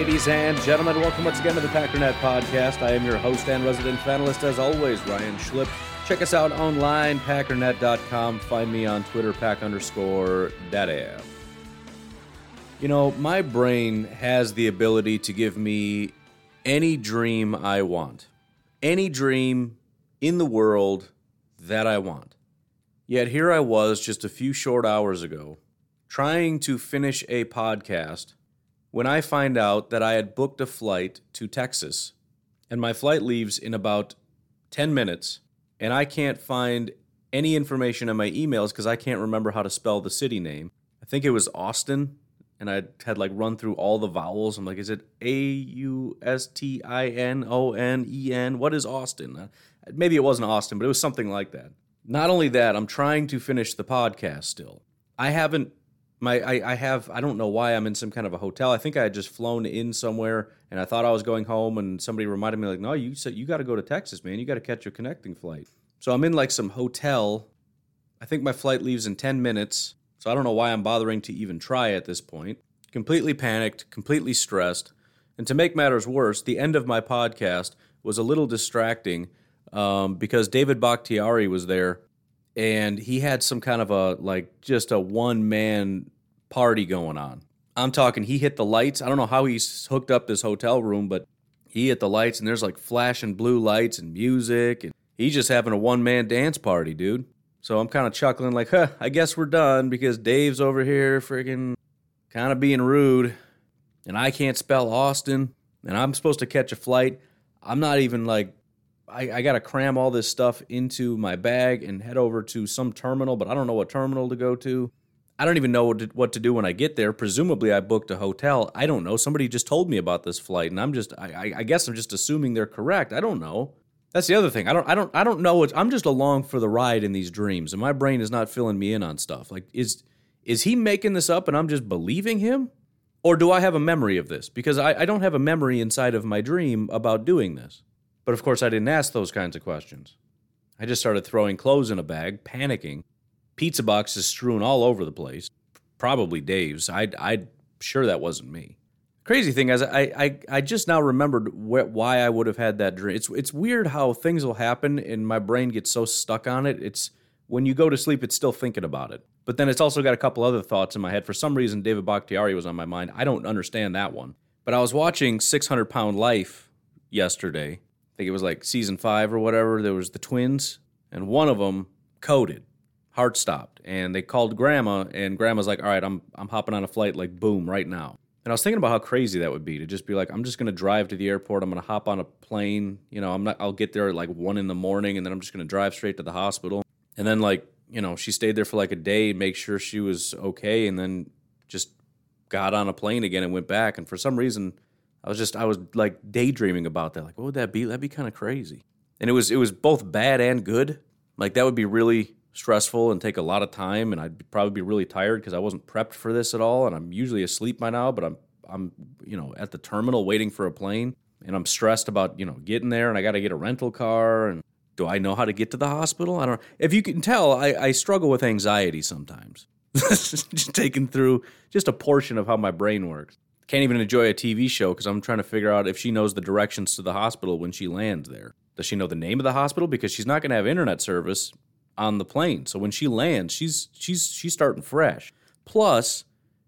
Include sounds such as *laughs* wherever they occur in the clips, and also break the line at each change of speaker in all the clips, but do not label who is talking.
Ladies and gentlemen, welcome once again to the Packernet Podcast. I am your host and resident panelist, as always, Ryan Schlip. Check us out online, packernet.com. Find me on Twitter, pack underscore daddy. You know, my brain has the ability to give me any dream I want, any dream in the world that I want. Yet here I was just a few short hours ago, trying to finish a podcast when I find out that I had booked a flight to Texas and my flight leaves in about 10 minutes and I can't find any information in my emails because I can't remember how to spell the city name. I think it was Austin and I had like run through all the vowels. I'm like, is it A U S T I N O N E N? What is Austin? Uh, Maybe it wasn't Austin, but it was something like that. Not only that, I'm trying to finish the podcast still. I haven't my I, I have I don't know why I'm in some kind of a hotel. I think I had just flown in somewhere and I thought I was going home and somebody reminded me like, no, you said you got to go to Texas, man. You got to catch your connecting flight. So I'm in like some hotel. I think my flight leaves in 10 minutes. So I don't know why I'm bothering to even try at this point. Completely panicked, completely stressed. And to make matters worse, the end of my podcast was a little distracting um, because David Bakhtiari was there and he had some kind of a like just a one man party going on. I'm talking he hit the lights. I don't know how he's hooked up this hotel room, but he hit the lights and there's like flashing blue lights and music and he's just having a one man dance party, dude. So I'm kind of chuckling like, huh, I guess we're done because Dave's over here freaking kind of being rude and I can't spell Austin and I'm supposed to catch a flight. I'm not even like I, I got to cram all this stuff into my bag and head over to some terminal, but I don't know what terminal to go to. I don't even know what to, what to do when I get there. Presumably, I booked a hotel. I don't know. Somebody just told me about this flight, and I'm just, I, I, guess I'm just assuming they're correct. I don't know. That's the other thing. I don't, I don't, I don't know. What, I'm just along for the ride in these dreams, and my brain is not filling me in on stuff. Like, is, is he making this up, and I'm just believing him, or do I have a memory of this? Because I, I don't have a memory inside of my dream about doing this. But of course, I didn't ask those kinds of questions. I just started throwing clothes in a bag, panicking. Pizza boxes strewn all over the place. Probably Dave's. I, I'm sure that wasn't me. Crazy thing is, I, I, I just now remembered wh- why I would have had that dream. It's, it's weird how things will happen and my brain gets so stuck on it. It's when you go to sleep, it's still thinking about it. But then it's also got a couple other thoughts in my head. For some reason, David Bakhtiari was on my mind. I don't understand that one. But I was watching 600 Pound Life yesterday. Think it was like season five or whatever. There was the twins, and one of them coded, heart stopped, and they called grandma, and grandma's like, "All right, I'm I'm hopping on a flight like boom right now." And I was thinking about how crazy that would be to just be like, I'm just gonna drive to the airport. I'm gonna hop on a plane. You know, I'm not. I'll get there at like one in the morning, and then I'm just gonna drive straight to the hospital. And then like, you know, she stayed there for like a day, make sure she was okay, and then just got on a plane again and went back. And for some reason, I was just I was like daydreaming about that. Like, what would that be? That'd be kind of crazy. And it was it was both bad and good. Like that would be really stressful and take a lot of time, and I'd probably be really tired because I wasn't prepped for this at all. And I'm usually asleep by now, but I'm I'm you know at the terminal waiting for a plane, and I'm stressed about you know getting there, and I got to get a rental car, and do I know how to get to the hospital? I don't. If you can tell, I, I struggle with anxiety sometimes. *laughs* just taking through just a portion of how my brain works. Can't even enjoy a TV show because I'm trying to figure out if she knows the directions to the hospital when she lands there. Does she know the name of the hospital? Because she's not going to have internet service on the plane. So when she lands, she's she's she's starting fresh. Plus,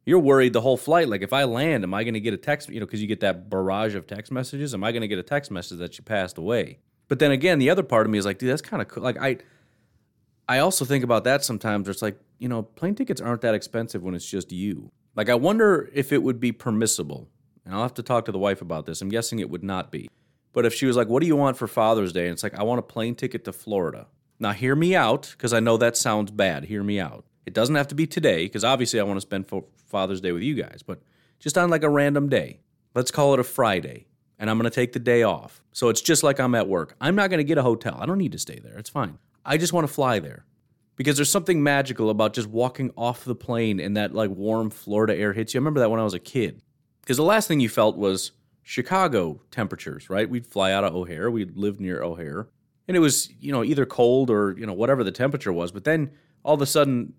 you're worried the whole flight. Like if I land, am I going to get a text? You know, because you get that barrage of text messages. Am I going to get a text message that she passed away? But then again, the other part of me is like, dude, that's kind of cool. Like I, I also think about that sometimes. It's like you know, plane tickets aren't that expensive when it's just you. Like, I wonder if it would be permissible, and I'll have to talk to the wife about this. I'm guessing it would not be. But if she was like, What do you want for Father's Day? And it's like, I want a plane ticket to Florida. Now, hear me out, because I know that sounds bad. Hear me out. It doesn't have to be today, because obviously I want to spend Father's Day with you guys, but just on like a random day. Let's call it a Friday, and I'm going to take the day off. So it's just like I'm at work. I'm not going to get a hotel. I don't need to stay there. It's fine. I just want to fly there because there's something magical about just walking off the plane and that like warm Florida air hits you. I remember that when I was a kid because the last thing you felt was Chicago temperatures, right? We'd fly out of O'Hare, we'd live near O'Hare, and it was, you know, either cold or, you know, whatever the temperature was. But then all of a sudden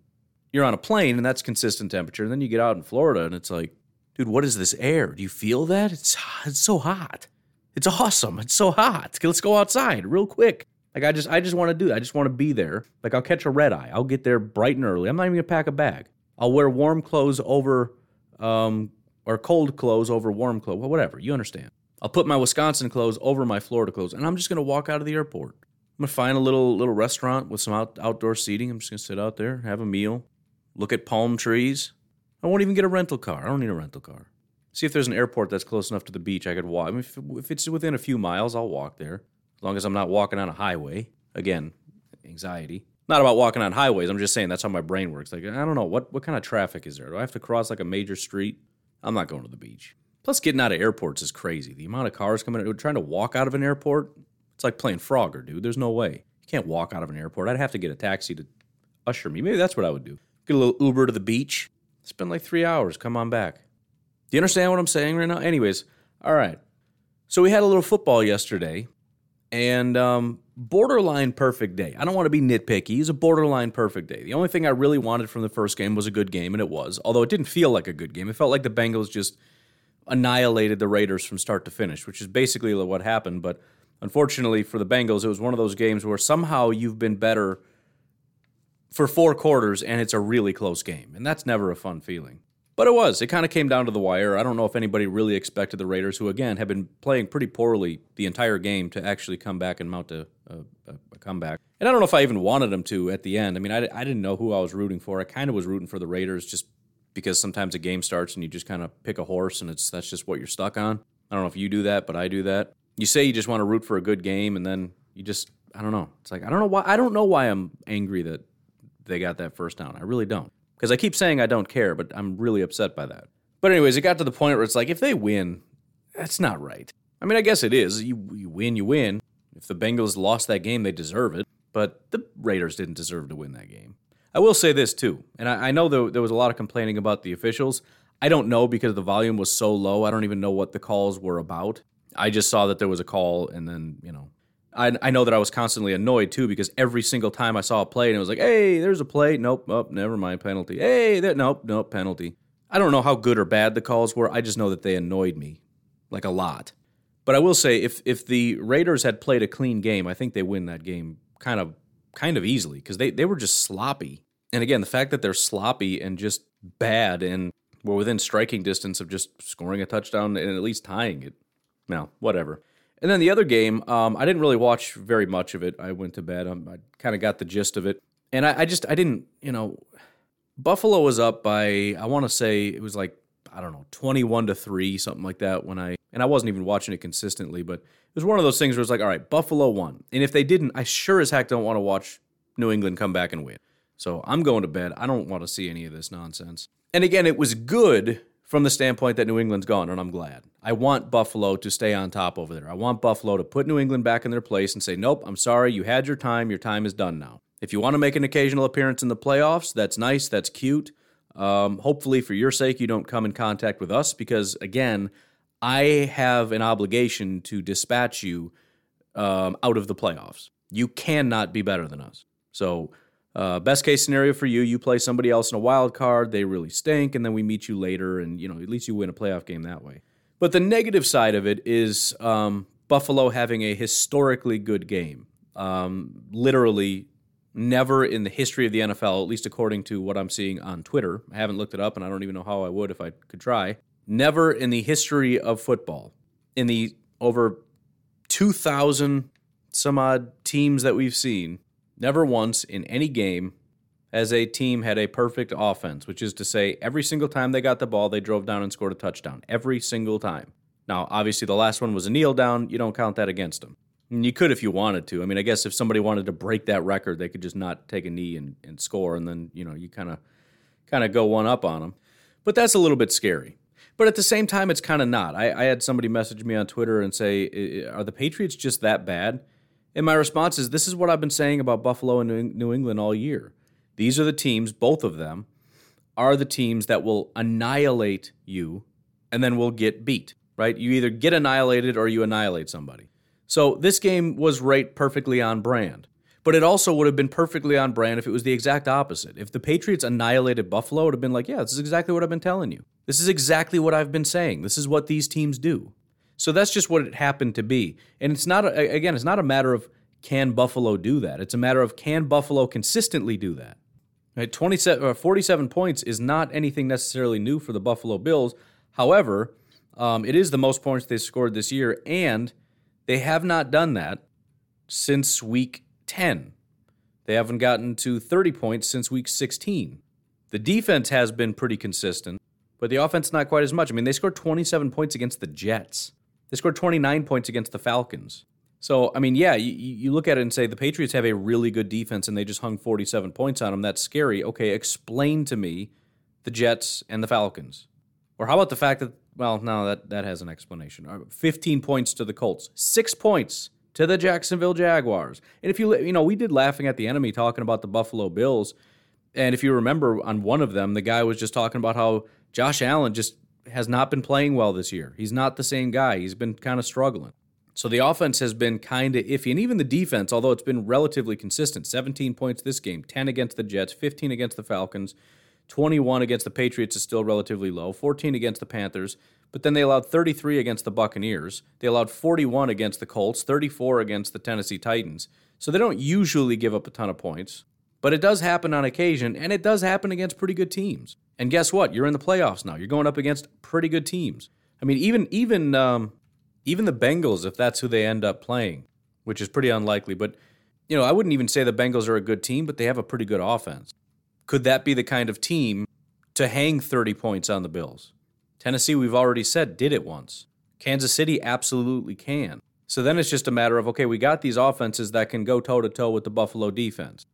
you're on a plane and that's consistent temperature. And then you get out in Florida and it's like, dude, what is this air? Do you feel that? It's, it's so hot. It's awesome. It's so hot. Let's go outside real quick. Like I just I just want to do that. I just want to be there. Like I'll catch a red eye. I'll get there bright and early. I'm not even gonna pack a bag. I'll wear warm clothes over um or cold clothes over warm clothes. Well, whatever. You understand. I'll put my Wisconsin clothes over my Florida clothes, and I'm just gonna walk out of the airport. I'm gonna find a little little restaurant with some out, outdoor seating. I'm just gonna sit out there, have a meal, look at palm trees. I won't even get a rental car. I don't need a rental car. See if there's an airport that's close enough to the beach I could walk. I mean, if, if it's within a few miles, I'll walk there long as I'm not walking on a highway. Again, anxiety. Not about walking on highways. I'm just saying that's how my brain works. Like, I don't know. What, what kind of traffic is there? Do I have to cross like a major street? I'm not going to the beach. Plus, getting out of airports is crazy. The amount of cars coming out, trying to walk out of an airport, it's like playing Frogger, dude. There's no way. You can't walk out of an airport. I'd have to get a taxi to usher me. Maybe that's what I would do. Get a little Uber to the beach. Spend like three hours. Come on back. Do you understand what I'm saying right now? Anyways, all right. So we had a little football yesterday and um, borderline perfect day. I don't want to be nitpicky. It's a borderline perfect day. The only thing I really wanted from the first game was a good game, and it was. Although it didn't feel like a good game. It felt like the Bengals just annihilated the Raiders from start to finish, which is basically what happened. But unfortunately for the Bengals, it was one of those games where somehow you've been better for four quarters and it's a really close game. And that's never a fun feeling. But it was. It kind of came down to the wire. I don't know if anybody really expected the Raiders, who again have been playing pretty poorly the entire game, to actually come back and mount a, a, a comeback. And I don't know if I even wanted them to at the end. I mean, I, I didn't know who I was rooting for. I kind of was rooting for the Raiders just because sometimes a game starts and you just kind of pick a horse and it's that's just what you're stuck on. I don't know if you do that, but I do that. You say you just want to root for a good game, and then you just I don't know. It's like I don't know why I don't know why I'm angry that they got that first down. I really don't. Because I keep saying I don't care, but I'm really upset by that. But, anyways, it got to the point where it's like, if they win, that's not right. I mean, I guess it is. You, you win, you win. If the Bengals lost that game, they deserve it. But the Raiders didn't deserve to win that game. I will say this, too. And I, I know there, there was a lot of complaining about the officials. I don't know because the volume was so low. I don't even know what the calls were about. I just saw that there was a call, and then, you know, I, I know that I was constantly annoyed too because every single time I saw a play and it was like, hey, there's a play. Nope, oh, never mind, penalty. Hey, there, nope, nope, penalty. I don't know how good or bad the calls were. I just know that they annoyed me like a lot. But I will say, if if the Raiders had played a clean game, I think they win that game kind of kind of easily because they, they were just sloppy. And again, the fact that they're sloppy and just bad and were within striking distance of just scoring a touchdown and at least tying it. Now, whatever. And then the other game, um, I didn't really watch very much of it. I went to bed. Um, I kind of got the gist of it, and I, I just I didn't, you know, Buffalo was up by I want to say it was like I don't know twenty one to three something like that when I and I wasn't even watching it consistently, but it was one of those things where it's like, all right, Buffalo won, and if they didn't, I sure as heck don't want to watch New England come back and win. So I'm going to bed. I don't want to see any of this nonsense. And again, it was good from the standpoint that New England's gone, and I'm glad. I want Buffalo to stay on top over there. I want Buffalo to put New England back in their place and say, nope, I'm sorry, you had your time. Your time is done now. If you want to make an occasional appearance in the playoffs, that's nice, that's cute. Um, hopefully, for your sake, you don't come in contact with us because, again, I have an obligation to dispatch you um, out of the playoffs. You cannot be better than us. So, uh, best case scenario for you, you play somebody else in a wild card, they really stink, and then we meet you later, and you know at least you win a playoff game that way. But the negative side of it is um, Buffalo having a historically good game. Um, literally, never in the history of the NFL, at least according to what I'm seeing on Twitter. I haven't looked it up, and I don't even know how I would if I could try. Never in the history of football, in the over 2,000 some odd teams that we've seen, Never once in any game as a team had a perfect offense, which is to say, every single time they got the ball, they drove down and scored a touchdown. Every single time. Now, obviously, the last one was a kneel down. You don't count that against them. And you could if you wanted to. I mean, I guess if somebody wanted to break that record, they could just not take a knee and, and score, and then you know you kind of kind of go one up on them. But that's a little bit scary. But at the same time, it's kind of not. I, I had somebody message me on Twitter and say, "Are the Patriots just that bad?" And my response is, "This is what I've been saying about Buffalo and New England all year. These are the teams, both of them, are the teams that will annihilate you, and then will get beat." Right? You either get annihilated or you annihilate somebody. So this game was right perfectly on brand. But it also would have been perfectly on brand if it was the exact opposite. If the Patriots annihilated Buffalo, it would have been like, yeah, this is exactly what I've been telling you. This is exactly what I've been saying. This is what these teams do. So that's just what it happened to be. And it's not, again, it's not a matter of can Buffalo do that. It's a matter of can Buffalo consistently do that. Right? 27, uh, 47 points is not anything necessarily new for the Buffalo Bills. However, um, it is the most points they scored this year, and they have not done that since week 10. They haven't gotten to 30 points since week 16. The defense has been pretty consistent, but the offense not quite as much. I mean, they scored 27 points against the Jets. They scored 29 points against the Falcons. So, I mean, yeah, you, you look at it and say the Patriots have a really good defense and they just hung 47 points on them. That's scary. Okay, explain to me the Jets and the Falcons. Or how about the fact that well, no, that, that has an explanation. Uh, 15 points to the Colts, six points to the Jacksonville Jaguars. And if you, you know, we did laughing at the enemy talking about the Buffalo Bills. And if you remember on one of them, the guy was just talking about how Josh Allen just has not been playing well this year. He's not the same guy. He's been kind of struggling. So the offense has been kind of iffy. And even the defense, although it's been relatively consistent 17 points this game, 10 against the Jets, 15 against the Falcons. 21 against the Patriots is still relatively low, 14 against the Panthers, but then they allowed 33 against the Buccaneers. They allowed 41 against the Colts, 34 against the Tennessee Titans. So they don't usually give up a ton of points, but it does happen on occasion, and it does happen against pretty good teams. And guess what? You're in the playoffs now. You're going up against pretty good teams. I mean, even even um, even the Bengals, if that's who they end up playing, which is pretty unlikely, but you know, I wouldn't even say the Bengals are a good team, but they have a pretty good offense. Could that be the kind of team to hang 30 points on the Bills? Tennessee, we've already said, did it once. Kansas City absolutely can. So then it's just a matter of okay, we got these offenses that can go toe to toe with the Buffalo defense.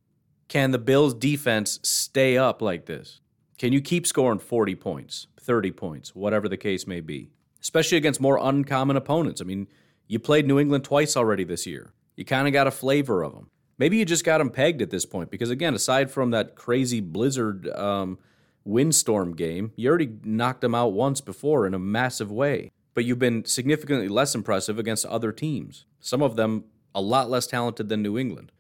Can the Bills defense stay up like this? Can you keep scoring 40 points, 30 points, whatever the case may be? Especially against more uncommon opponents. I mean, you played New England twice already this year. You kind of got a flavor of them. Maybe you just got them pegged at this point because, again, aside from that crazy blizzard um, windstorm game, you already knocked them out once before in a massive way. But you've been significantly less impressive against other teams. Some of them a lot less talented than New England.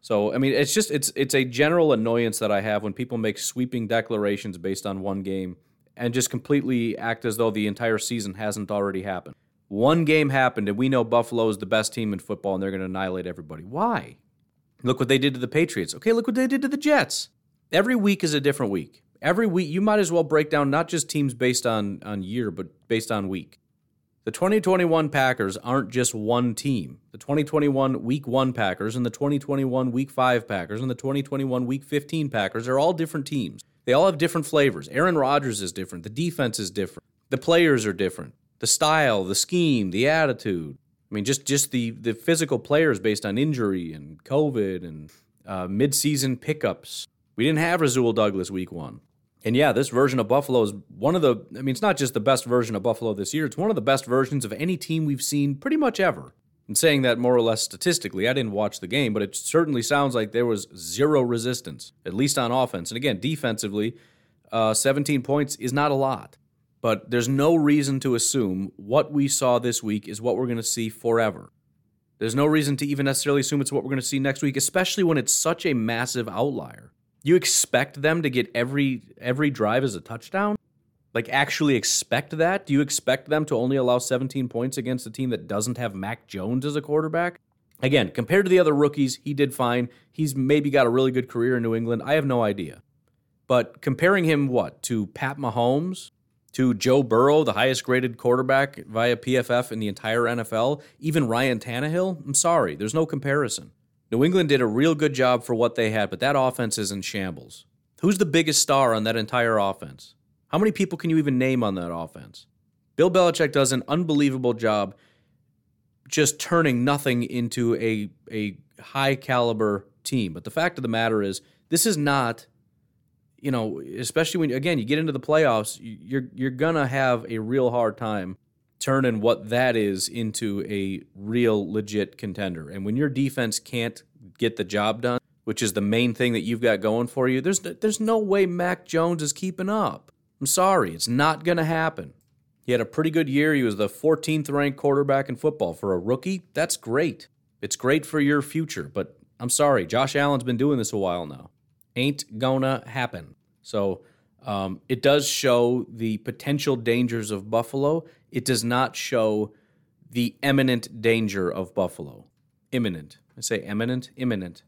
So I mean, it's just it's it's a general annoyance that I have when people make sweeping declarations based on one game and just completely act as though the entire season hasn't already happened. One game happened, and we know Buffalo is the best team in football, and they're going to annihilate everybody. Why? Look what they did to the Patriots. Okay, look what they did to the Jets. Every week is a different week. Every week, you might as well break down not just teams based on, on year, but based on week. The 2021 Packers aren't just one team. The 2021 Week 1 Packers and the 2021 Week 5 Packers and the 2021 Week 15 Packers are all different teams. They all have different flavors. Aaron Rodgers is different. The defense is different. The players are different. The style, the scheme, the attitude. I mean, just just the the physical players based on injury and COVID and uh, midseason pickups. We didn't have Rasul Douglas week one. And yeah, this version of Buffalo is one of the, I mean, it's not just the best version of Buffalo this year, it's one of the best versions of any team we've seen pretty much ever. And saying that more or less statistically, I didn't watch the game, but it certainly sounds like there was zero resistance, at least on offense. And again, defensively, uh, 17 points is not a lot. But there's no reason to assume what we saw this week is what we're going to see forever. There's no reason to even necessarily assume it's what we're going to see next week, especially when it's such a massive outlier. You expect them to get every every drive as a touchdown? Like actually expect that? Do you expect them to only allow 17 points against a team that doesn't have Mac Jones as a quarterback? Again, compared to the other rookies, he did fine. He's maybe got a really good career in New England. I have no idea. But comparing him what to Pat Mahomes, to Joe Burrow, the highest graded quarterback via PFF in the entire NFL, even Ryan Tannehill, I'm sorry, there's no comparison. New England did a real good job for what they had, but that offense is in shambles. Who's the biggest star on that entire offense? How many people can you even name on that offense? Bill Belichick does an unbelievable job just turning nothing into a, a high caliber team. But the fact of the matter is, this is not, you know, especially when again you get into the playoffs, you're you're gonna have a real hard time turning what that is into a real legit contender. And when your defense can't get the job done, which is the main thing that you've got going for you, there's there's no way Mac Jones is keeping up. I'm sorry, it's not going to happen. He had a pretty good year. He was the 14th ranked quarterback in football for a rookie. That's great. It's great for your future, but I'm sorry, Josh Allen's been doing this a while now. Ain't gonna happen. So um, it does show the potential dangers of Buffalo. It does not show the imminent danger of Buffalo. Imminent. I say imminent, imminent.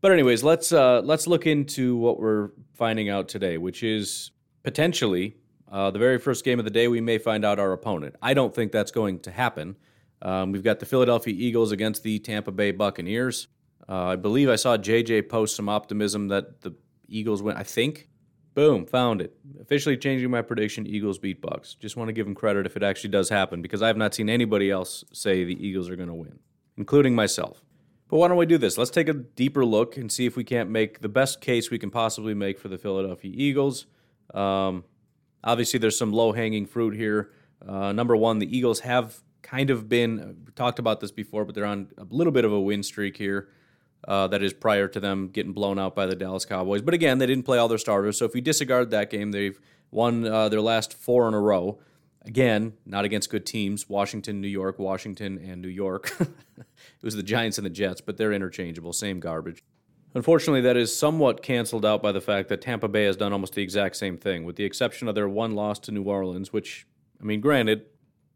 But anyways, let's uh, let's look into what we're finding out today, which is potentially uh, the very first game of the day. We may find out our opponent. I don't think that's going to happen. Um, we've got the Philadelphia Eagles against the Tampa Bay Buccaneers. Uh, I believe I saw JJ post some optimism that the Eagles win. I think Boom, found it. Officially changing my prediction Eagles beat Bucks. Just want to give them credit if it actually does happen because I have not seen anybody else say the Eagles are going to win, including myself. But why don't we do this? Let's take a deeper look and see if we can't make the best case we can possibly make for the Philadelphia Eagles. Um, obviously, there's some low hanging fruit here. Uh, number one, the Eagles have kind of been, we talked about this before, but they're on a little bit of a win streak here. Uh, that is prior to them getting blown out by the Dallas Cowboys. But again, they didn't play all their starters. So if you disregard that game, they've won uh, their last four in a row. Again, not against good teams Washington, New York, Washington, and New York. *laughs* it was the Giants and the Jets, but they're interchangeable, same garbage. Unfortunately, that is somewhat canceled out by the fact that Tampa Bay has done almost the exact same thing, with the exception of their one loss to New Orleans, which, I mean, granted,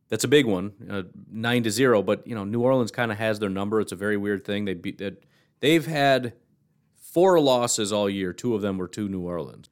that's a big one, uh, nine to zero. But you know, New Orleans kind of has their number. It's a very weird thing. They beat that They've had four losses all year. Two of them were to New Orleans.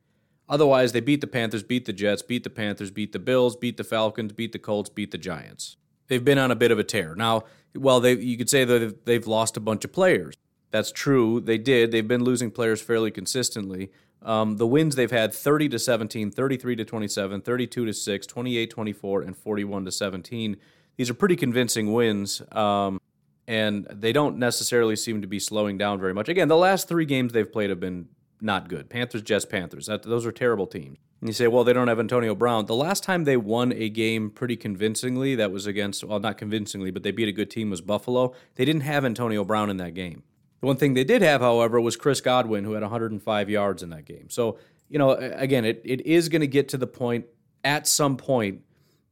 Otherwise, they beat the Panthers, beat the Jets, beat the Panthers, beat the Bills, beat the Falcons, beat the Colts, beat the Giants. They've been on a bit of a tear. Now, well, they you could say that they've lost a bunch of players. That's true. They did. They've been losing players fairly consistently. Um, the wins they've had 30 to 17, 33 to 27, 32 to 6, 28 24, and 41 to 17. These are pretty convincing wins. Um, and they don't necessarily seem to be slowing down very much. Again, the last three games they've played have been not good. Panthers, Jets, Panthers. That, those are terrible teams. And you say, well, they don't have Antonio Brown. The last time they won a game pretty convincingly, that was against, well, not convincingly, but they beat a good team, was Buffalo. They didn't have Antonio Brown in that game. The one thing they did have, however, was Chris Godwin, who had 105 yards in that game. So, you know, again, it, it is going to get to the point at some point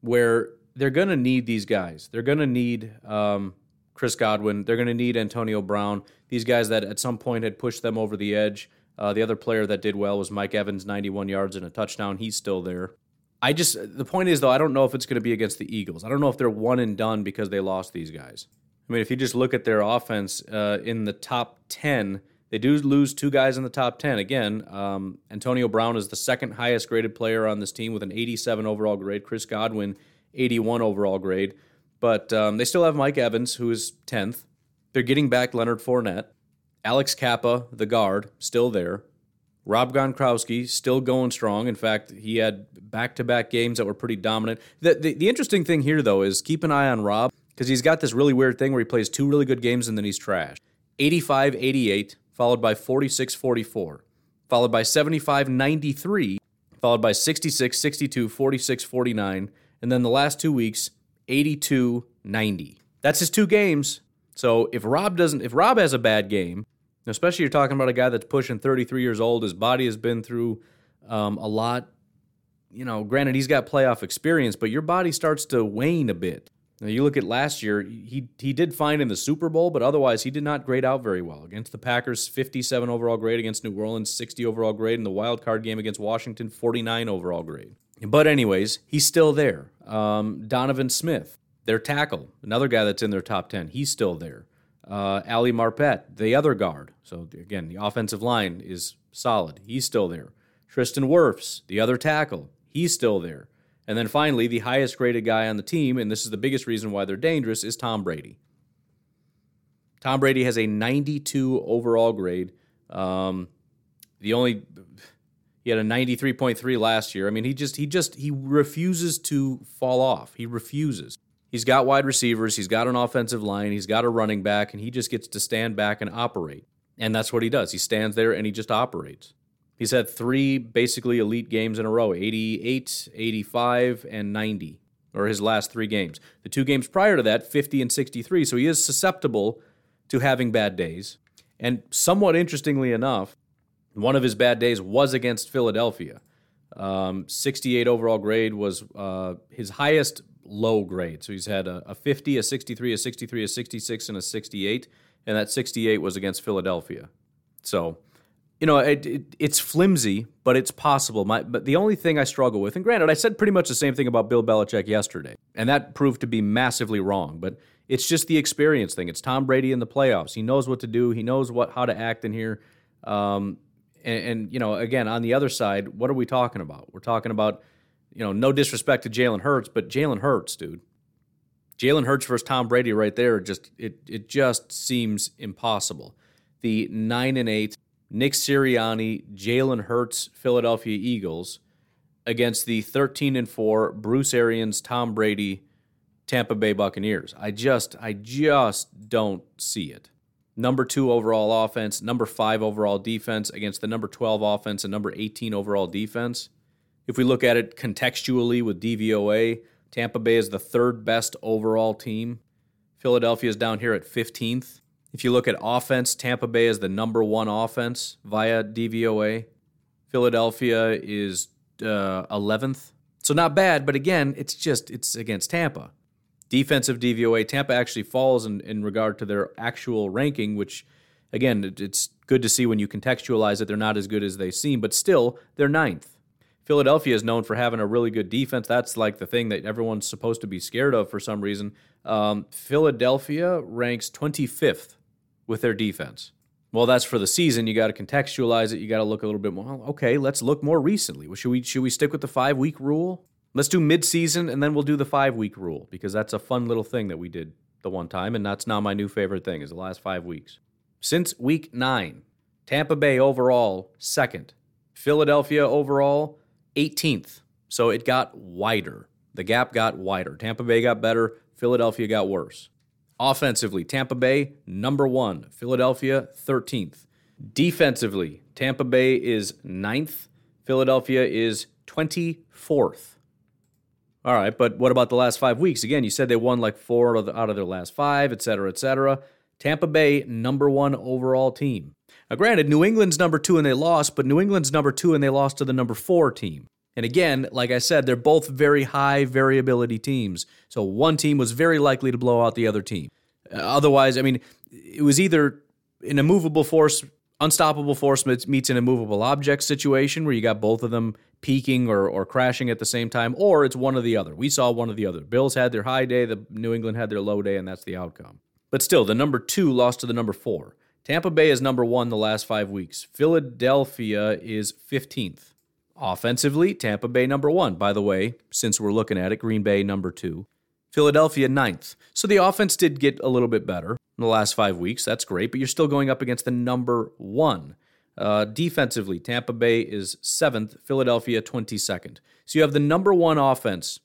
where they're going to need these guys. They're going to need, um, Chris Godwin. They're going to need Antonio Brown. These guys that at some point had pushed them over the edge. Uh, the other player that did well was Mike Evans, 91 yards and a touchdown. He's still there. I just the point is though, I don't know if it's going to be against the Eagles. I don't know if they're one and done because they lost these guys. I mean, if you just look at their offense uh, in the top 10, they do lose two guys in the top 10. Again, um, Antonio Brown is the second highest graded player on this team with an 87 overall grade. Chris Godwin, 81 overall grade. But um, they still have Mike Evans, who is 10th. They're getting back Leonard Fournette. Alex Cappa, the guard, still there. Rob Gronkowski still going strong. In fact, he had back-to-back games that were pretty dominant. The, the, the interesting thing here, though, is keep an eye on Rob because he's got this really weird thing where he plays two really good games and then he's trashed. 85-88, followed by 46-44, followed by 75-93, followed by 66-62, 46-49, and then the last two weeks, 82 90. That's his two games. So if Rob doesn't, if Rob has a bad game, especially you're talking about a guy that's pushing 33 years old, his body has been through um, a lot. You know, granted he's got playoff experience, but your body starts to wane a bit. Now you look at last year, he he did fine in the Super Bowl, but otherwise he did not grade out very well. Against the Packers, 57 overall grade, against New Orleans, 60 overall grade, in the wild card game against Washington, 49 overall grade. But anyways, he's still there. Um, Donovan Smith, their tackle, another guy that's in their top 10, he's still there. Uh, Ali Marpet, the other guard. So again, the offensive line is solid. He's still there. Tristan Wirfs, the other tackle, he's still there. And then finally, the highest graded guy on the team, and this is the biggest reason why they're dangerous, is Tom Brady. Tom Brady has a 92 overall grade. Um, the only he had a 93.3 last year. I mean, he just he just he refuses to fall off. He refuses. He's got wide receivers, he's got an offensive line, he's got a running back, and he just gets to stand back and operate. And that's what he does. He stands there and he just operates. He's had three basically elite games in a row 88, 85, and 90, or his last three games. The two games prior to that, 50 and 63. So he is susceptible to having bad days. And somewhat interestingly enough, one of his bad days was against Philadelphia. Um, 68 overall grade was uh, his highest low grade. So he's had a, a 50, a 63, a 63, a 66, and a 68. And that 68 was against Philadelphia. So, you know, it, it, it's flimsy, but it's possible. My, but the only thing I struggle with, and granted, I said pretty much the same thing about Bill Belichick yesterday, and that proved to be massively wrong. But it's just the experience thing. It's Tom Brady in the playoffs. He knows what to do. He knows what how to act in here. Um, and, and, you know, again, on the other side, what are we talking about? We're talking about, you know, no disrespect to Jalen Hurts, but Jalen Hurts, dude. Jalen Hurts versus Tom Brady right there, just it it just seems impossible. The nine and eight Nick Sirianni, Jalen Hurts, Philadelphia Eagles against the thirteen and four Bruce Arians, Tom Brady, Tampa Bay Buccaneers. I just I just don't see it number two overall offense, number five overall defense against the number 12 offense and number 18 overall defense. If we look at it contextually with DVOA, Tampa Bay is the third best overall team. Philadelphia is down here at 15th. If you look at offense, Tampa Bay is the number one offense via DVOA. Philadelphia is uh, 11th. So not bad, but again, it's just it's against Tampa defensive DVOA, Tampa actually falls in, in regard to their actual ranking, which, again, it, it's good to see when you contextualize it. They're not as good as they seem, but still, they're ninth. Philadelphia is known for having a really good defense. That's like the thing that everyone's supposed to be scared of for some reason. Um, Philadelphia ranks 25th with their defense. Well, that's for the season. You got to contextualize it. You got to look a little bit more. Okay, let's look more recently. Should we should we stick with the five week rule? Let's do mid-season and then we'll do the five week rule because that's a fun little thing that we did the one time, and that's now my new favorite thing is the last five weeks. Since week nine, Tampa Bay overall second, Philadelphia overall 18th. So it got wider. The gap got wider. Tampa Bay got better, Philadelphia got worse. Offensively, Tampa Bay number one, Philadelphia 13th. Defensively, Tampa Bay is ninth, Philadelphia is 24th. All right, but what about the last five weeks? Again, you said they won like four out of their last five, et cetera, et cetera. Tampa Bay, number one overall team. Now, granted, New England's number two and they lost, but New England's number two and they lost to the number four team. And again, like I said, they're both very high variability teams. So one team was very likely to blow out the other team. Otherwise, I mean, it was either an immovable force, unstoppable force meets an immovable object situation where you got both of them peaking or, or crashing at the same time, or it's one or the other. We saw one or the other. Bills had their high day, the New England had their low day, and that's the outcome. But still, the number two lost to the number four. Tampa Bay is number one the last five weeks. Philadelphia is 15th. Offensively, Tampa Bay number one. By the way, since we're looking at it, Green Bay number two. Philadelphia ninth. So the offense did get a little bit better in the last five weeks. That's great, but you're still going up against the number one. Uh, defensively, Tampa Bay is seventh, Philadelphia 22nd. So you have the number one offense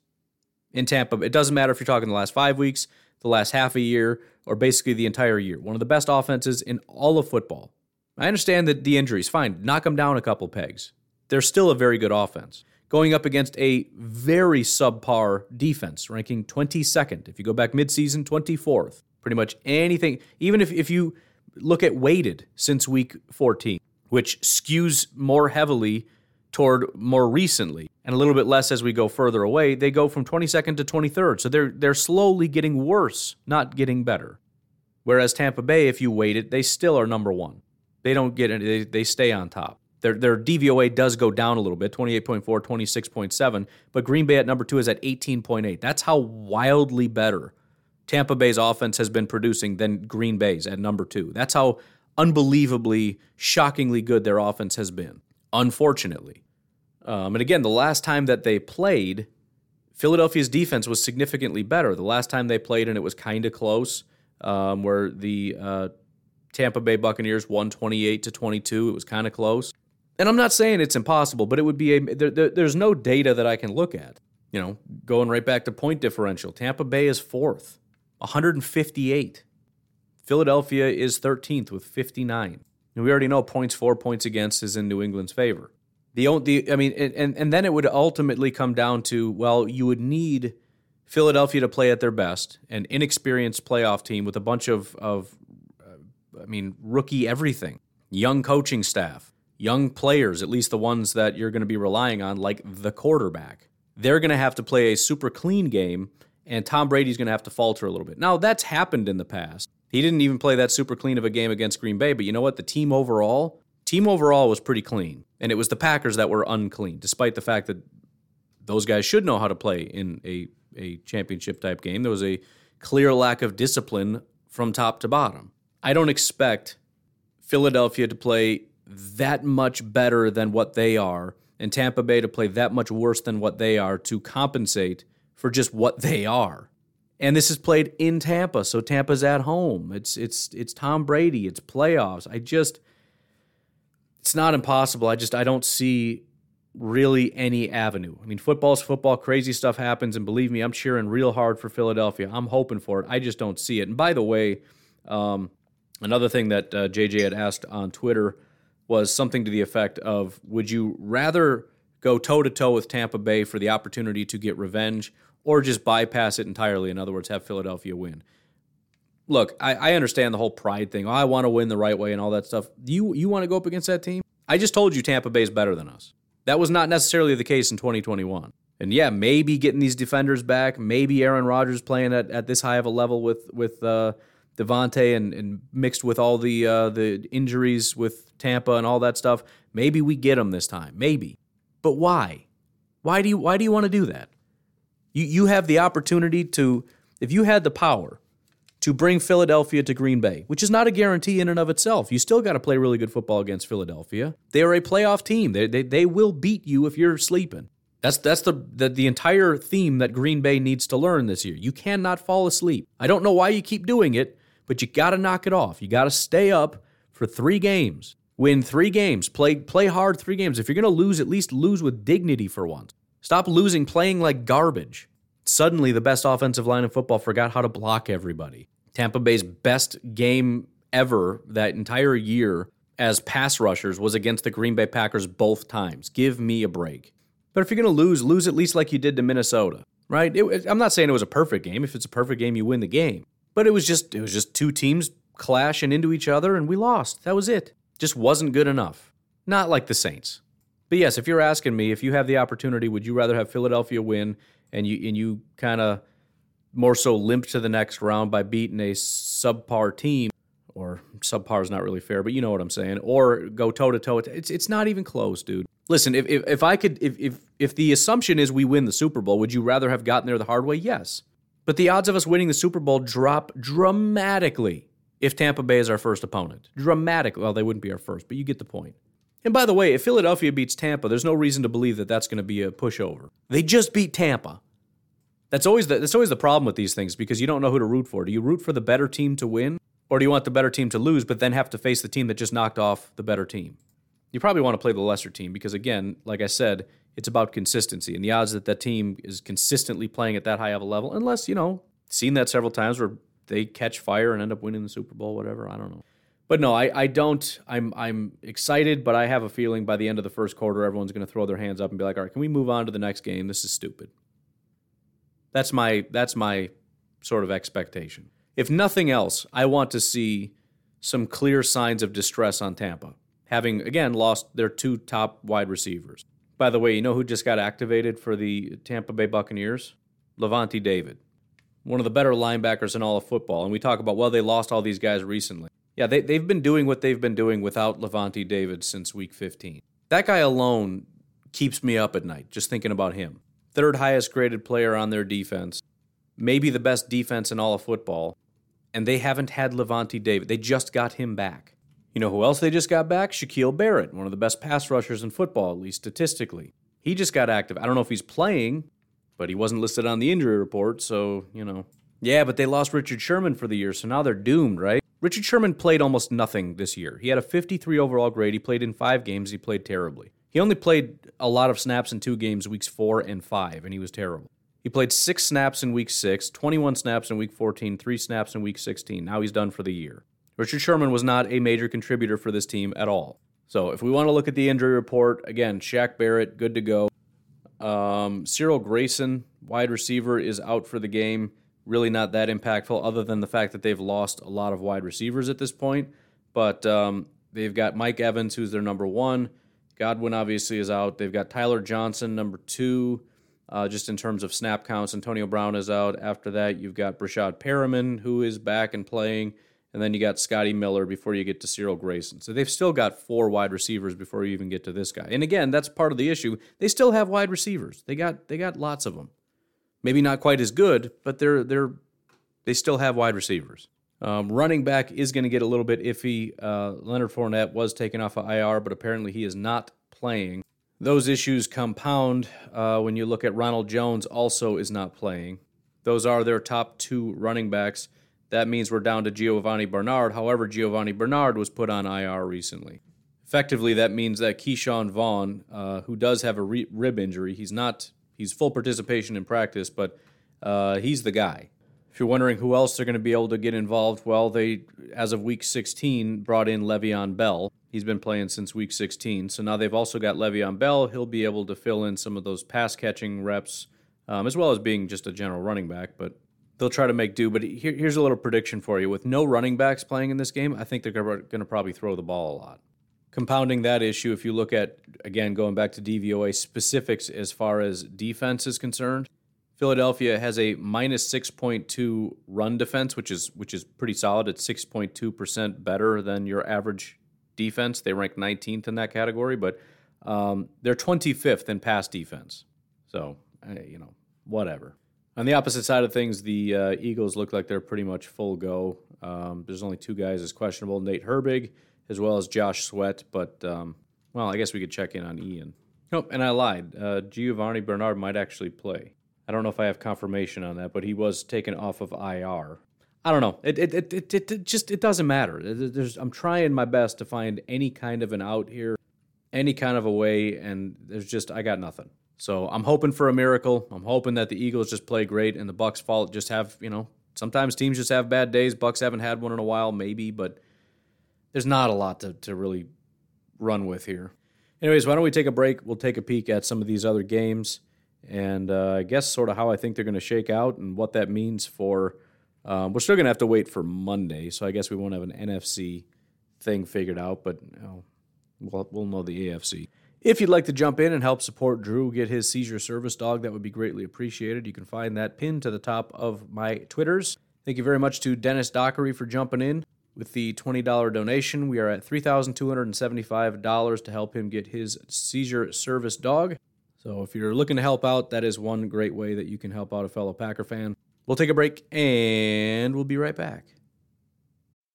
in Tampa. It doesn't matter if you're talking the last five weeks, the last half a year, or basically the entire year. One of the best offenses in all of football. I understand that the injuries, fine, knock them down a couple pegs. They're still a very good offense. Going up against a very subpar defense, ranking 22nd. If you go back midseason, 24th. Pretty much anything, even if, if you look at weighted since week 14, which skews more heavily toward more recently and a little bit less as we go further away. They go from 22nd to 23rd. So they're they're slowly getting worse, not getting better. Whereas Tampa Bay, if you weight it, they still are number one. They don't get it, they, they stay on top. Their, their DVOA does go down a little bit 28.4, 26.7, but Green Bay at number two is at 18.8. That's how wildly better Tampa Bay's offense has been producing than Green Bay's at number two. That's how unbelievably, shockingly good their offense has been, unfortunately. Um, and again, the last time that they played, Philadelphia's defense was significantly better. The last time they played and it was kind of close, um, where the uh, Tampa Bay Buccaneers won 28 to 22. It was kind of close. And I'm not saying it's impossible, but it would be a there, there, there's no data that I can look at. You know, going right back to point differential, Tampa Bay is fourth, 158. Philadelphia is 13th with 59. And we already know points for, points against is in New England's favor. The, the I mean, and, and then it would ultimately come down to well, you would need Philadelphia to play at their best, an inexperienced playoff team with a bunch of, of uh, I mean, rookie everything, young coaching staff, young players, at least the ones that you're going to be relying on, like the quarterback. They're going to have to play a super clean game, and Tom Brady's going to have to falter a little bit. Now, that's happened in the past. He didn't even play that super clean of a game against Green Bay, but you know what? The team overall, team overall was pretty clean. And it was the Packers that were unclean, despite the fact that those guys should know how to play in a a championship type game. There was a clear lack of discipline from top to bottom. I don't expect Philadelphia to play that much better than what they are and Tampa Bay to play that much worse than what they are to compensate for just what they are. And this is played in Tampa, so Tampa's at home. It's it's it's Tom Brady, it's playoffs. I just it's not impossible. I just I don't see really any avenue. I mean, football's football, crazy stuff happens, and believe me, I'm cheering real hard for Philadelphia. I'm hoping for it. I just don't see it. And by the way, um, another thing that uh, JJ had asked on Twitter was something to the effect of Would you rather go toe to toe with Tampa Bay for the opportunity to get revenge or just bypass it entirely? In other words, have Philadelphia win. Look, I, I understand the whole pride thing. Oh, I want to win the right way and all that stuff. Do you you want to go up against that team? I just told you Tampa Bay is better than us. That was not necessarily the case in 2021. And yeah, maybe getting these defenders back, maybe Aaron Rodgers playing at, at this high of a level with with uh, Davante and, and mixed with all the uh, the injuries with Tampa and all that stuff. Maybe we get him this time. Maybe, but why? Why do you why do you want to do that? You you have the opportunity to if you had the power to bring Philadelphia to Green Bay, which is not a guarantee in and of itself. You still got to play really good football against Philadelphia. They are a playoff team. They, they, they will beat you if you're sleeping. That's that's the, the the entire theme that Green Bay needs to learn this year. You cannot fall asleep. I don't know why you keep doing it, but you got to knock it off. You got to stay up for 3 games. Win 3 games. Play play hard 3 games. If you're going to lose, at least lose with dignity for once. Stop losing playing like garbage. Suddenly, the best offensive line in football forgot how to block everybody. Tampa Bay's best game ever that entire year as pass rushers was against the Green Bay Packers both times. Give me a break. But if you're going to lose, lose at least like you did to Minnesota, right? It, I'm not saying it was a perfect game. If it's a perfect game, you win the game. But it was just it was just two teams clashing into each other, and we lost. That was it. Just wasn't good enough. Not like the Saints. But yes, if you're asking me, if you have the opportunity, would you rather have Philadelphia win and you and you kind of more so limp to the next round by beating a subpar team, or subpar is not really fair, but you know what I'm saying, or go toe to toe. It's it's not even close, dude. Listen, if, if, if I could, if, if if the assumption is we win the Super Bowl, would you rather have gotten there the hard way? Yes, but the odds of us winning the Super Bowl drop dramatically if Tampa Bay is our first opponent. Dramatically. Well, they wouldn't be our first, but you get the point. And by the way, if Philadelphia beats Tampa, there's no reason to believe that that's going to be a pushover. They just beat Tampa. That's always the that's always the problem with these things because you don't know who to root for. Do you root for the better team to win, or do you want the better team to lose, but then have to face the team that just knocked off the better team? You probably want to play the lesser team because again, like I said, it's about consistency and the odds that that team is consistently playing at that high of a level, unless you know seen that several times where they catch fire and end up winning the Super Bowl, whatever. I don't know. But no, I, I don't. I'm I'm excited, but I have a feeling by the end of the first quarter, everyone's going to throw their hands up and be like, "All right, can we move on to the next game? This is stupid." That's my that's my sort of expectation. If nothing else, I want to see some clear signs of distress on Tampa, having again lost their two top wide receivers. By the way, you know who just got activated for the Tampa Bay Buccaneers? Lavonte David, one of the better linebackers in all of football. And we talk about well, they lost all these guys recently. Yeah, they they've been doing what they've been doing without Lavonte David since Week 15. That guy alone keeps me up at night just thinking about him third highest graded player on their defense, maybe the best defense in all of football, and they haven't had Lavonte David. They just got him back. You know who else they just got back? Shaquil Barrett, one of the best pass rushers in football, at least statistically. He just got active. I don't know if he's playing, but he wasn't listed on the injury report, so, you know, Yeah, but they lost Richard Sherman for the year, so now they're doomed, right? Richard Sherman played almost nothing this year. He had a 53 overall grade. He played in five games. He played terribly. He only played a lot of snaps in two games, weeks four and five, and he was terrible. He played six snaps in week six, 21 snaps in week 14, three snaps in week 16. Now he's done for the year. Richard Sherman was not a major contributor for this team at all. So if we want to look at the injury report, again, Shaq Barrett, good to go. Um, Cyril Grayson, wide receiver, is out for the game. Really not that impactful, other than the fact that they've lost a lot of wide receivers at this point. But um, they've got Mike Evans, who's their number one. Godwin obviously is out. They've got Tyler Johnson, number two, uh, just in terms of snap counts. Antonio Brown is out. After that, you've got Breshad Perriman, who is back and playing. And then you got Scotty Miller before you get to Cyril Grayson. So they've still got four wide receivers before you even get to this guy. And again, that's part of the issue. They still have wide receivers. They got they got lots of them. Maybe not quite as good, but they're they're they still have wide receivers. Um, running back is going to get a little bit iffy. Uh, Leonard Fournette was taken off of IR, but apparently he is not playing. Those issues compound uh, when you look at Ronald Jones, also is not playing. Those are their top two running backs. That means we're down to Giovani Bernard. However, Giovani Bernard was put on IR recently. Effectively, that means that Ke'Shawn Vaughn, uh, who does have a re- rib injury, he's not he's full participation in practice, but uh, he's the guy. If you're wondering who else they're going to be able to get involved, well, they as of week 16 brought in Le'Veon Bell. He's been playing since week 16, so now they've also got Le'Veon Bell. He'll be able to fill in some of those pass catching reps, um, as well as being just a general running back. But they'll try to make do. But here, here's a little prediction for you: with no running backs playing in this game, I think they're going to probably throw the ball a lot. Compounding that issue, if you look at again going back to DVOA specifics as far as defense is concerned, Philadelphia has a minus 6.2 run defense, which is which is pretty solid. It's 6.2 percent better than your average defense. They rank 19th in that category, but um, they're 25th in pass defense. So you know whatever. On the opposite side of things, the uh, Eagles look like they're pretty much full go. Um, there's only two guys as questionable: Nate Herbig as well as Josh Sweat. But um, well, I guess we could check in on Ian. Oh, and I lied. Uh, Giovani Bernard might actually play. I don't know if I have confirmation on that, but he was taken off of IR. I don't know. It it it it, it, it just it doesn't matter. There's, I'm trying my best to find any kind of an out here, any kind of a way, and there's just I got nothing. So I'm hoping for a miracle. I'm hoping that the Eagles just play great and the Bucks fall just have you know sometimes teams just have bad days. Bucks haven't had one in a while, maybe, but there's not a lot to, to really run with here. Anyways, why don't we take a break? We'll take a peek at some of these other games and uh, I guess sort of how I think they're going to shake out and what that means for. Um, we're still going to have to wait for Monday, so I guess we won't have an NFC thing figured out, but you know, we'll, we'll know the AFC. If you'd like to jump in and help support Drew get his seizure service dog, that would be greatly appreciated. You can find that pinned to the top of my Twitters. Thank you very much to Dennis Dockery for jumping in. With the $20 donation, we are at $3,275 to help him get his seizure service dog. So if you're looking to help out, that is one great way that you can help out a fellow Packer fan. We'll take a break and we'll be right back.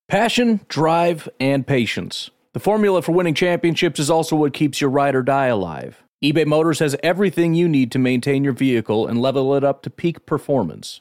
Passion, drive, and patience. The formula for winning championships is also what keeps your ride or die alive. eBay Motors has everything you need to maintain your vehicle and level it up to peak performance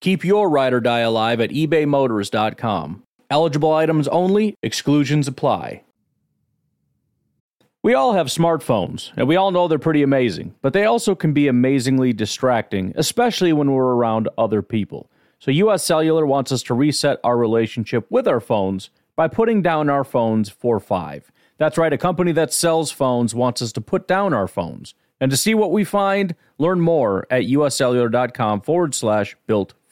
Keep your ride or die alive at ebaymotors.com. Eligible items only, exclusions apply. We all have smartphones, and we all know they're pretty amazing, but they also can be amazingly distracting, especially when we're around other people. So, US Cellular wants us to reset our relationship with our phones by putting down our phones for five. That's right, a company that sells phones wants us to put down our phones. And to see what we find, learn more at uscellular.com forward slash built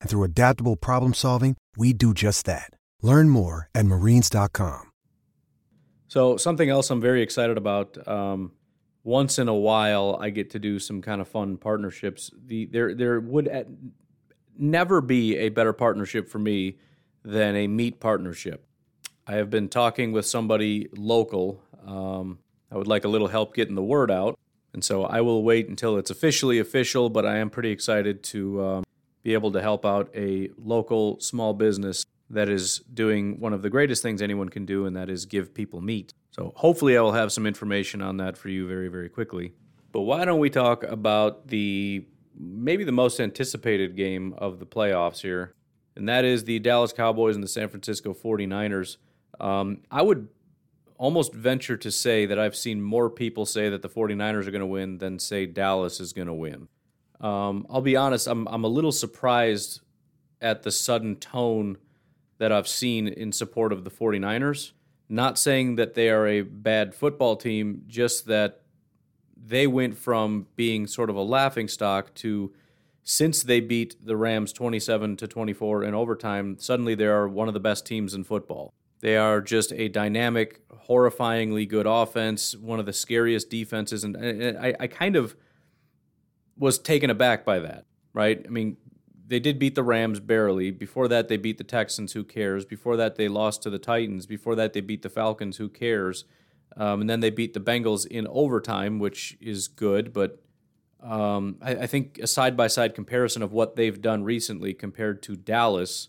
And through adaptable problem solving, we do just that. Learn more at marines.com.
So something else I'm very excited about. Um, once in a while, I get to do some kind of fun partnerships. The there there would at, never be a better partnership for me than a meat partnership. I have been talking with somebody local. Um, I would like a little help getting the word out, and so I will wait until it's officially official. But I am pretty excited to um, be able to help out a local small business that is doing one of the greatest things anyone can do, and that is give people meat. So hopefully, I will have some information on that for you very, very quickly. But why don't we talk about the maybe the most anticipated game of the playoffs here, and that is the Dallas Cowboys and the San Francisco 49ers. Um, I would almost venture to say that I've seen more people say that the 49ers are going to win than say Dallas is going to win. Um, I'll be honest, I'm, I'm a little surprised at the sudden tone that I've seen in support of the 49ers. Not saying that they are a bad football team, just that they went from being sort of a laughing stock to since they beat the Rams 27 to 24 in overtime, suddenly they are one of the best teams in football. They are just a dynamic, horrifyingly good offense, one of the scariest defenses, and, I, I kind of was taken aback by that, right? I mean, they did beat the Rams barely. Before that, they beat the Texans. Who cares? Before that, they lost to the Titans. Before that, they beat the Falcons. Who cares? Um, and then they beat the Bengals in overtime, which is good. But um, I, I think a side by side comparison of what they've done recently compared to Dallas,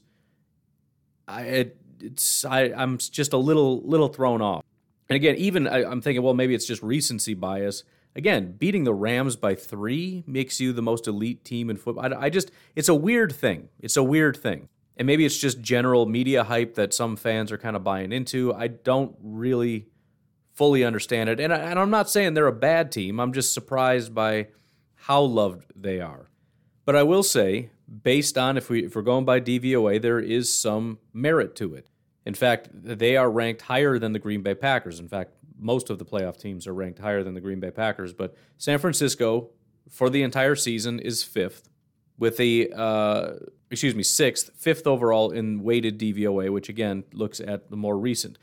I it, it's I, I'm just a little little thrown off. And again, even I, I'm thinking, well, maybe it's just recency bias. Again, beating the Rams by three makes you the most elite team in football. I, I just, it's a weird thing. It's a weird thing. And maybe it's just general media hype that some fans are kind of buying into. I don't really fully understand it. And, I, and I'm not saying they're a bad team. I'm just surprised by how loved they are. But I will say, based on if, we, if we're going by DVOA, there is some merit to it. In fact, they are ranked higher than the Green Bay Packers. In fact, most of the playoff teams are ranked higher than the Green Bay Packers. But San Francisco, for the entire season, is fifth, with a uh, excuse me sixth, fifth overall in weighted DVOA, which again looks at the more recent.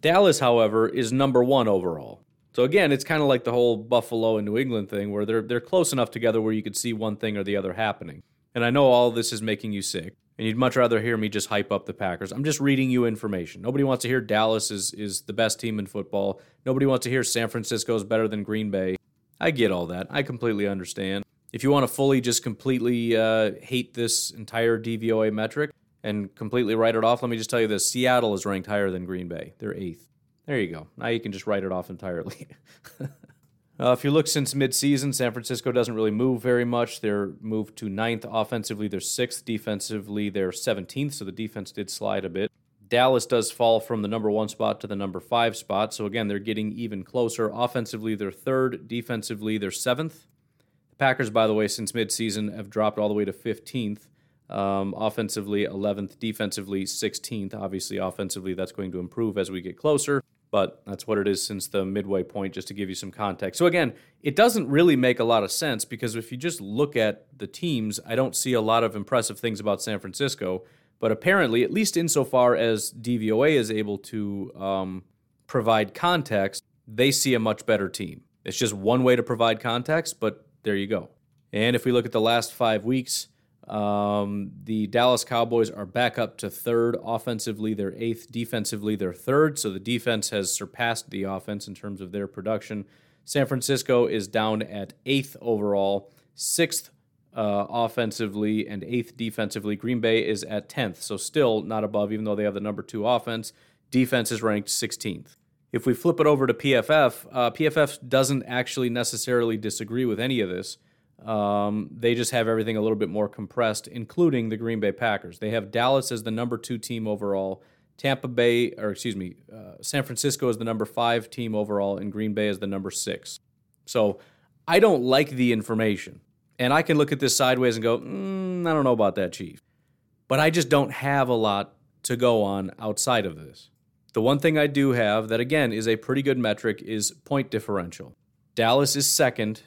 Dallas, however, is number one overall. So again, it's kind of like the whole Buffalo and New England thing, where they're they're close enough together where you could see one thing or the other happening. And I know all this is making you sick, and you'd much rather hear me just hype up the Packers. I'm just reading you information. Nobody wants to hear Dallas is is the best team in football. Nobody wants to hear San Francisco is better than Green Bay. I get all that. I completely understand. If you want to fully just completely uh, hate this entire DVOA metric and completely write it off, let me just tell you this: Seattle is ranked higher than Green Bay. They're eighth. There you go. Now you can just write it off entirely. *laughs* Uh, if you look since midseason, San Francisco doesn't really move very much. They're moved to ninth offensively. They're sixth defensively. They're 17th, so the defense did slide a bit. Dallas does fall from the number one spot to the number five spot. So again, they're getting even closer. Offensively, they're third. Defensively, they're seventh. The Packers, by the way, since midseason have dropped all the way to 15th. Um, offensively, 11th. Defensively, 16th. Obviously, offensively, that's going to improve as we get closer but that's what it is since the midway point, just to give you some context. So, again, it doesn't really make a lot of sense because if you just look at the teams, I don't see a lot of impressive things about San Francisco. But apparently, at least insofar as DVOA is able to um, provide context, they see a much better team. It's just one way to provide context, but there you go. And if we look at the last five weeks, um, the Dallas Cowboys are back up to third. Offensively, they're eighth. Defensively, they're third. So the defense has surpassed the offense in terms of their production. San Francisco is down at eighth overall, sixth uh, offensively and eighth defensively. Green Bay is at 10th, so still not above, even though they have the number two offense. Defense is ranked 16th. If we flip it over to PFF, uh, PFF doesn't actually necessarily disagree with any of this. Um, they just have everything a little bit more compressed, including the Green Bay Packers. They have Dallas as the number two team overall. Tampa Bay, or excuse me, uh, San Francisco is the number five team overall, and Green Bay is the number six. So I don't like the information. And I can look at this sideways and go, mm, I don't know about that, Chief. But I just don't have a lot to go on outside of this. The one thing I do have that, again, is a pretty good metric is point differential. Dallas is second,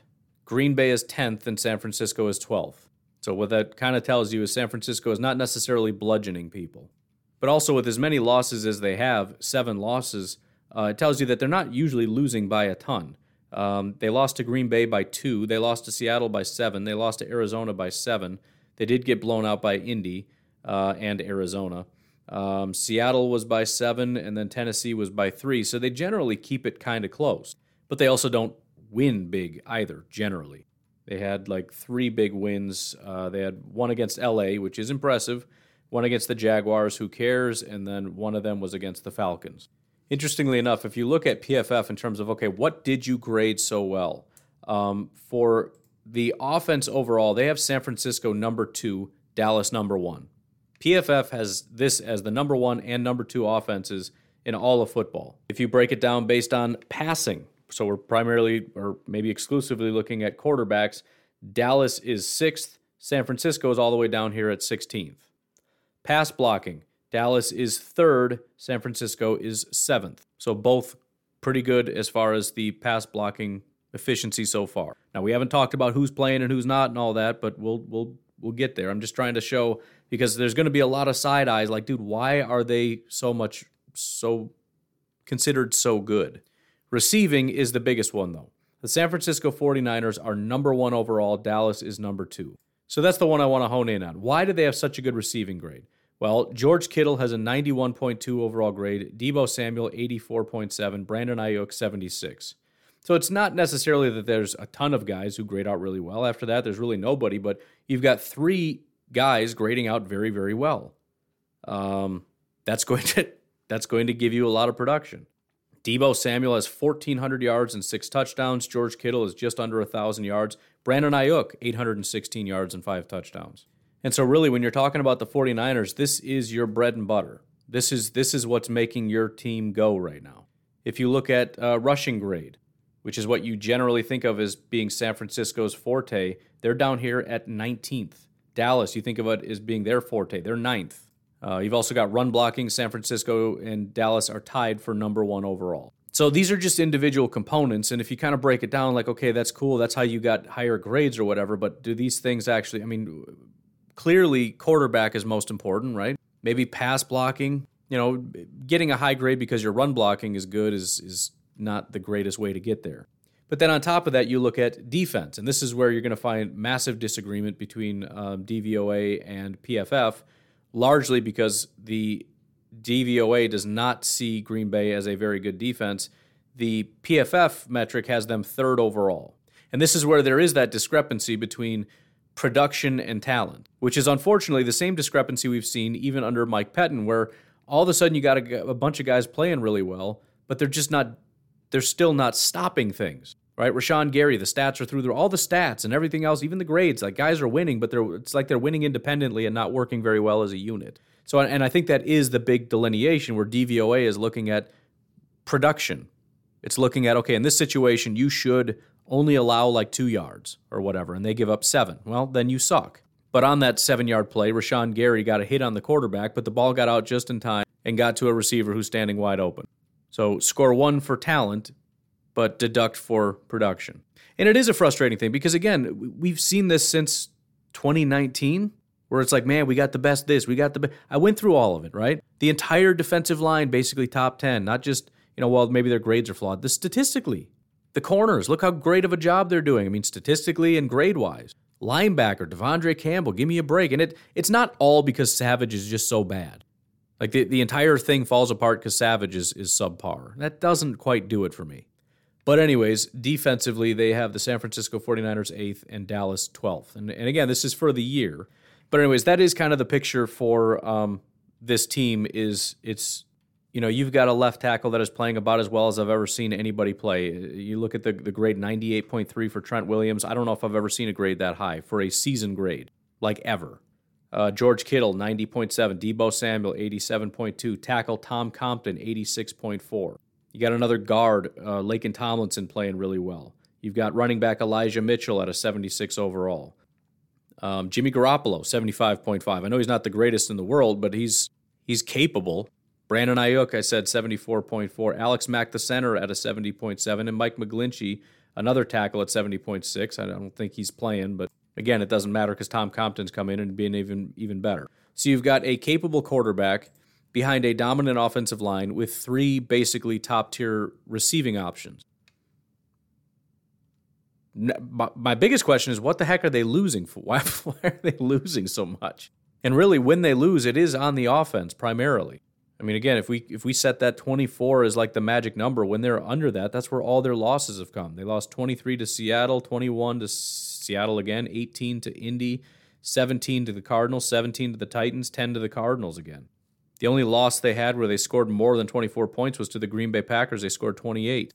Green Bay is 10th, and San Francisco is 12th. So, what that kind of tells you is San Francisco is not necessarily bludgeoning people. But also, with as many losses as they have, seven losses, uh, it tells you that they're not usually losing by a ton. Um, they lost to Green Bay by two. They lost to Seattle by seven. They lost to Arizona by seven. They did get blown out by Indy uh, and Arizona. Um, Seattle was by seven, and then Tennessee was by three. So they generally keep it kind of close. But they also don't win big either, generally. They had like three big wins. Uh, they had one against LA, which is impressive, one against the Jaguars, who cares, and then one of them was against the Falcons. Interestingly enough, if you look at PFF in terms of, okay, what did you grade so well? Um, for the offense overall, they have San Francisco number two, Dallas number one. PFF has this as the number one and number two offenses in all of football. If you break it down based on passing, so we're primarily or maybe exclusively looking at quarterbacks, Dallas is sixth, San Francisco is all the way down here at 16th. Pass blocking, Dallas is third, San Francisco is seventh. So both pretty good as far as the pass blocking efficiency so far. Now we haven't talked about who's playing and who's not and all that, but we'll we'll we'll get there. I'm just trying to show because there's going to be a lot of side eyes like dude, why are they so much so considered so good? Receiving is the biggest one though. The San Francisco 49ers are number 1 overall, Dallas is number 2. So that's the one I want to hone in on. Why do they have such a good receiving grade? Well, George Kittle has a 91.2 overall grade, Deebo Samuel 84.7, Brandon Aiyuk 76. So it's not necessarily that there's a ton of guys who grade out really well. After that, there's really nobody, but you've got three guys grading out very, very well. Um, that's going *laughs* to that's going to give you a lot of production. Deebo Samuel has 1,400 yards and six touchdowns. George Kittle is just under 1,000 yards. Brandon Aiyuk, 816 yards and five touchdowns. And so really when you're talking about the 49ers, this is your bread and butter. This is this is what's making your team go right now. If you look at uh, rushing grade, which is what you generally think of as being San Francisco's forte, they're down here at 19th. Dallas, you think of it as being their forte, they're ninth. Uh, you've also got run blocking. San Francisco and Dallas are tied for number one overall. So these are just individual components. And if you kind of break it down, like, okay, that's cool, that's how you got higher grades or whatever, but do these things actually, I mean, clearly quarterback is most important, right? Maybe pass blocking. You know, getting a high grade because your run blocking is good is is not the greatest way to get there. But then on top of that, you look at defense, and this is where you're going to find massive disagreement between um, DVOA and PFF, largely because the DVOA does not see Green Bay as a very good defense. The PFF metric has them third overall. And this is where there is that discrepancy between production and talent, which is unfortunately the same discrepancy we've seen even under Mike Pettine, where all of a sudden you got a, a bunch of guys playing really well, but they're just not, they're still not stopping things. Right, Rashan Gary, the stats are through there, all the stats and everything else, even the grades. Like guys are winning, but they're it's like they're winning independently and not working very well as a unit. So, and I think that is the big delineation where DVOA is looking at production. It's looking at okay, in this situation, you should only allow like two yards or whatever, and they give up seven. Well, then you suck. But on that seven yard play, Rashan Gary got a hit on the quarterback, but the ball got out just in time and got to a receiver who's standing wide open. So score one for talent, but deduct for production. And it is a frustrating thing because, again, we've seen this since 2019 where it's like, man, we got the best this, we got the best. I went through all of it, right? The entire defensive line, basically top 10, not just, you know, well, maybe their grades are flawed. The statistically, the corners, look how great of a job they're doing. I mean, statistically and grade wise. Linebacker, De'Vondre Campbell, give me a break. And it it's not all because Savage is just so bad. Like the, the entire thing falls apart because Savage is, is subpar. That doesn't quite do it for me. But, anyways, defensively, they have the San Francisco 49ers 8th and Dallas 12th. And, and again, this is for the year. But, anyways, that is kind of the picture for um, this team is it's you know, you've got a left tackle that is playing about as well as I've ever seen anybody play. You look at the, the grade 98.3 for Trent Williams. I don't know if I've ever seen a grade that high for a season grade, like ever. Uh, George Kittle, 90.7. Deebo Samuel, 87.2. Tackle Tom Compton, 86.4. You got another guard, uh, Laken Tomlinson, playing really well. You've got running back Elijah Mitchell at a 76 overall. Um, Jimmy Garoppolo, 75.5. I know he's not the greatest in the world, but he's he's capable. Brandon Aiyuk, I said 74.4. Alex Mack, the center, at a 70.7. And Mike McGlinchey, another tackle at 70.6. I don't think he's playing, but again, it doesn't matter because Tom Compton's come in and being even, even better. So you've got a capable quarterback behind a dominant offensive line with three basically top tier receiving options. My biggest question is what the heck are they losing for? *laughs* Why, why are they losing so much? And really, when they lose, it is on the offense primarily. I mean, again, if we if we set that 24 as like the magic number, when they're under that, that's where all their losses have come. They lost 23 to Seattle, 21 to Seattle again, 18 to Indy, 17 to the Cardinals, 17 to the Titans, 10 to the Cardinals again. The only loss they had where they scored more than 24 points was to the Green Bay Packers. They scored 28.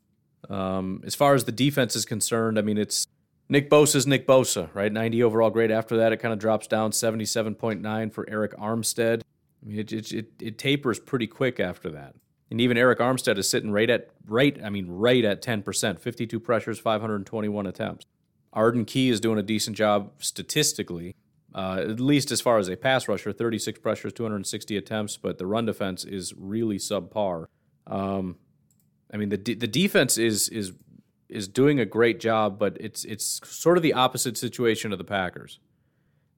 Um, as far as the defense is concerned, I mean, it's Nick Bosa's Nick Bosa, right? 90 overall grade. After that, it kind of drops down 77.9 for Arik Armstead. I mean, it, it, it, it tapers pretty quick after that. And even Arik Armstead is sitting right at right, I mean, right at 10%, 52 pressures, 521 attempts. Arden Key is doing a decent job statistically, uh, at least as far as a pass rusher, 36 pressures, 260 attempts, but the run defense is really subpar. Um, I mean, the the defense is is is doing a great job, but it's it's sort of the opposite situation of the Packers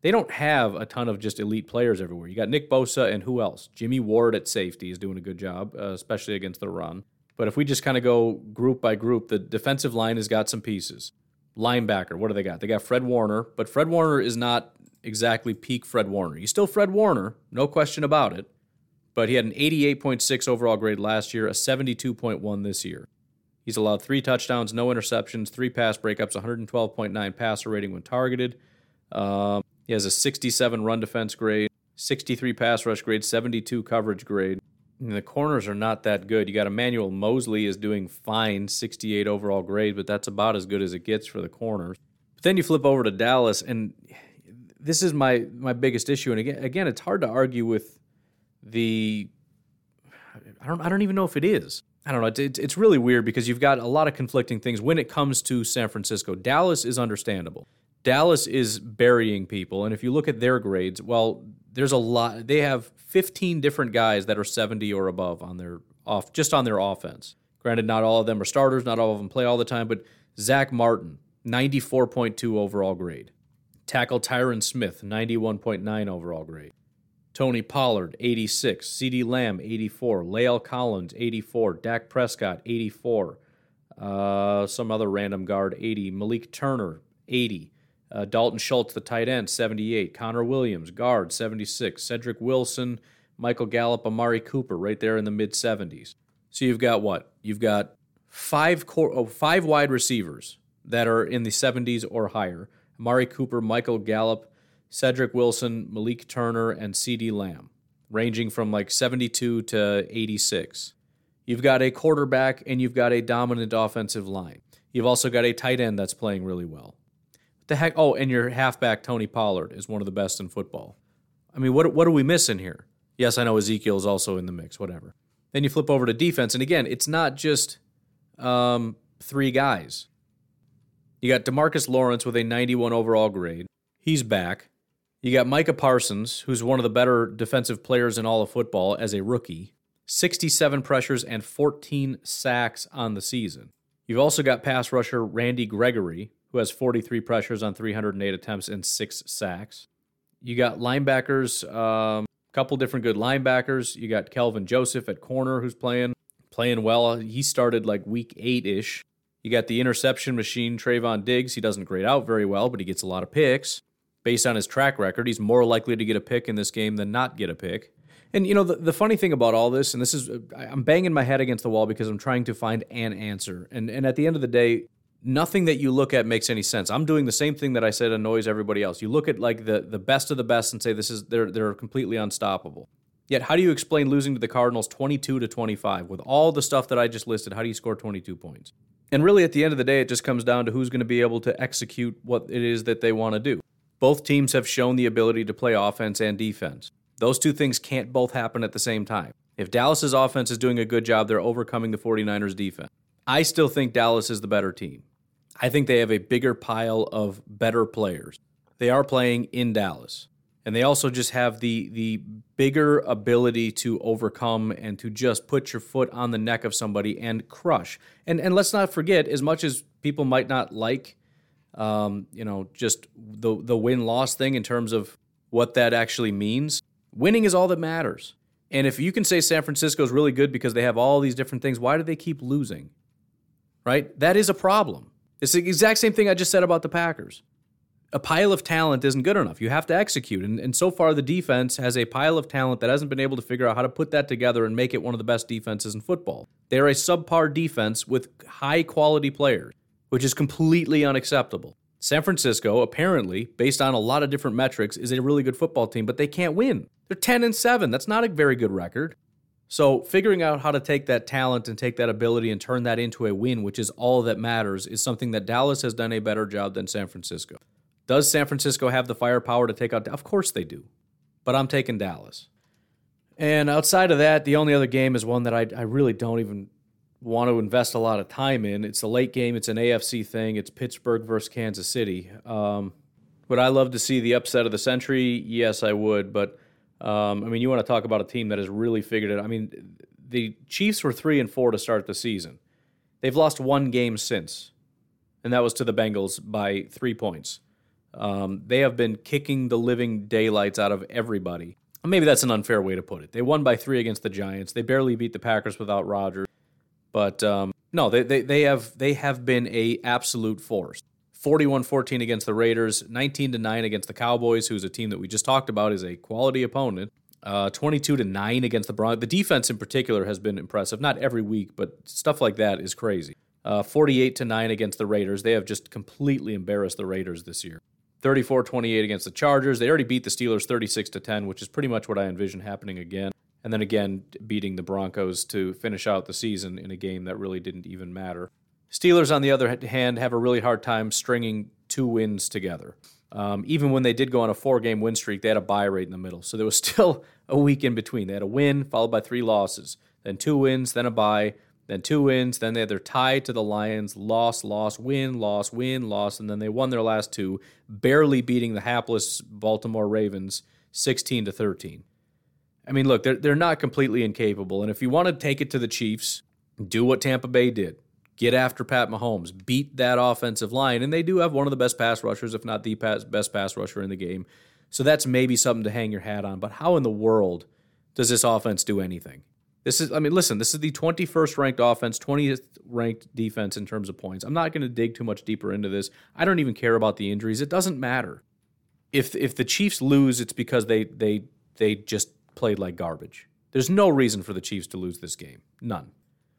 they don't have a ton of just elite players everywhere. You got Nick Bosa and who else? Jimmy Ward at safety is doing a good job, uh, especially against the run. But if we just kind of go group by group, the defensive line has got some pieces. Linebacker, what do they got? They got Fred Warner, but Fred Warner is not exactly peak Fred Warner. He's still Fred Warner, no question about it. But he had an 88.6 overall grade last year, a 72.1 this year. He's allowed three touchdowns, no interceptions, three pass breakups, 112.9 passer rating when targeted. Um, he has a 67 run defense grade, 63 pass rush grade, 72 coverage grade. And the corners are not that good. You got Emmanuel Moseley is doing fine, 68 overall grade, but that's about as good as it gets for the corners. But then you flip over to Dallas, and this is my my biggest issue. And again, again, it's hard to argue with the. I don't I don't even know if it is. I don't know. It's, it's really weird because you've got a lot of conflicting things when it comes to San Francisco. Dallas is understandable. Dallas is burying people. And if you look at their grades, well, there's a lot. They have 15 different guys that are 70 or above on their off just on their offense. Granted, not all of them are starters, not all of them play all the time, but Zack Martin, 94.2 overall grade. Tackle Tyron Smith, 91.9 overall grade. Tony Pollard, 86. CeeDee Lamb, 84. La'el Collins, 84. Dak Prescott, 84. Uh, some other random guard, 80. Malik Turner, 80. Uh, Dalton Schultz, the tight end, 78. Connor Williams, guard, 76. Cedric Wilson, Michael Gallup, Amari Cooper, right there in the mid 70s. So you've got what? You've got five core, oh, five wide receivers that are in the 70s or higher. Amari Cooper, Michael Gallup, Cedric Wilson, Malik Turner, and CeeDee Lamb, ranging from like 72 to 86. You've got a quarterback and you've got a dominant offensive line. You've also got a tight end that's playing really well What the heck? Oh, and your halfback Tony Pollard is one of the best in football. I mean, what what are we missing here? Yes, I know Ezekiel is also in the mix. Whatever. Then you flip over to defense, and again, it's not just um, three guys. You got Demarcus Lawrence with a 91 overall grade. He's back. You got Micah Parsons, who's one of the better defensive players in all of football as a rookie. 67 pressures and 14 sacks on the season. You've also got pass rusher Randy Gregory, who has 43 pressures on 308 attempts and six sacks. You got linebackers, a um, couple different good linebackers. You got Kelvin Joseph at corner, who's playing playing well. He started like week eight ish. You got the interception machine, Trevon Diggs. He doesn't grade out very well, but he gets a lot of picks. Based on his track record, he's more likely to get a pick in this game than not get a pick. And you know the, the funny thing about all this, and this is I'm banging my head against the wall because I'm trying to find an answer. And and at the end of the day, nothing that you look at makes any sense. I'm doing the same thing that I said annoys everybody else. You look at like the the best of the best and say this is they're they're completely unstoppable. Yet how do you explain losing to the Cardinals 22 to 25 with all the stuff that I just listed? How do you score 22 points? And really at the end of the day it just comes down to who's going to be able to execute what it is that they want to do. Both teams have shown the ability to play offense and defense. Those two things can't both happen at the same time. If Dallas's offense is doing a good job, they're overcoming the 49ers defense. I still think Dallas is the better team. I think they have a bigger pile of better players. They are playing in Dallas. And they also just have the the bigger ability to overcome and to just put your foot on the neck of somebody and crush. And and let's not forget, as much as people might not like um, you know, just the the win loss thing in terms of what that actually means. Winning is all that matters. And if you can say San Francisco is really good because they have all these different things, why do they keep losing? Right? That is a problem. It's the exact same thing I just said about the Packers. A pile of talent isn't good enough. You have to execute. And, and so far, the defense has a pile of talent that hasn't been able to figure out how to put that together and make it one of the best defenses in football. They're a subpar defense with high quality players, which is completely unacceptable. San Francisco, apparently, based on a lot of different metrics, is a really good football team, but they can't win. They're 10 and 7. That's not a very good record. So, figuring out how to take that talent and take that ability and turn that into a win, which is all that matters, is something that Dallas has done a better job than San Francisco. Does San Francisco have the firepower to take out? Of course they do. But I'm taking Dallas. And outside of that, the only other game is one that I, I really don't even want to invest a lot of time in. It's a late game. It's an AFC thing. It's Pittsburgh versus Kansas City. Um, would I love to see the upset of the century? Yes, I would. But um, I mean, you want to talk about a team that has really figured it. I mean, the Chiefs were three and four to start the season. They've lost one game since, and that was to the Bengals by three points. Um, they have been kicking the living daylights out of everybody. Maybe that's an unfair way to put it. They won by three against the Giants. They barely beat the Packers without Rodgers. But um, no, they, they, they have they have been a absolute force. 41-14 against the Raiders, 19 to 9 against the Cowboys, who's a team that we just talked about is a quality opponent. Uh, 22 to 9 against the Broncos. The defense in particular has been impressive. Not every week, but stuff like that is crazy. Uh, 48 to 9 against the Raiders. They have just completely embarrassed the Raiders this year. 34-28 against the Chargers. They already beat the Steelers 36 to 10, which is pretty much what I envision happening again and then again beating the Broncos to finish out the season in a game that really didn't even matter. Steelers, on the other hand, have a really hard time stringing two wins together. Um, even when they did go on a four game win streak, they had a bye rate in the middle. So there was *laughs* still a week in between. They had a win followed by three losses, then two wins, then a bye, then two wins. Then they had their tie to the Lions, loss, loss, win, loss, win, loss, and then they won their last two, barely beating the hapless Baltimore Ravens 16 to 13. I mean, look, they're they're not completely incapable, and if you want to take it to the Chiefs, do what Tampa Bay did. Get after Pat Mahomes, beat that offensive line, and they do have one of the best pass rushers, if not the best pass rusher in the game. So that's maybe something to hang your hat on. But how in the world does this offense do anything? This is, I mean, listen, this is the 21st ranked offense, 20th ranked defense in terms of points. I'm not going to dig too much deeper into this. I don't even care about the injuries. It doesn't matter. If if the Chiefs lose, it's because they they they just played like garbage. There's no reason for the Chiefs to lose this game. None.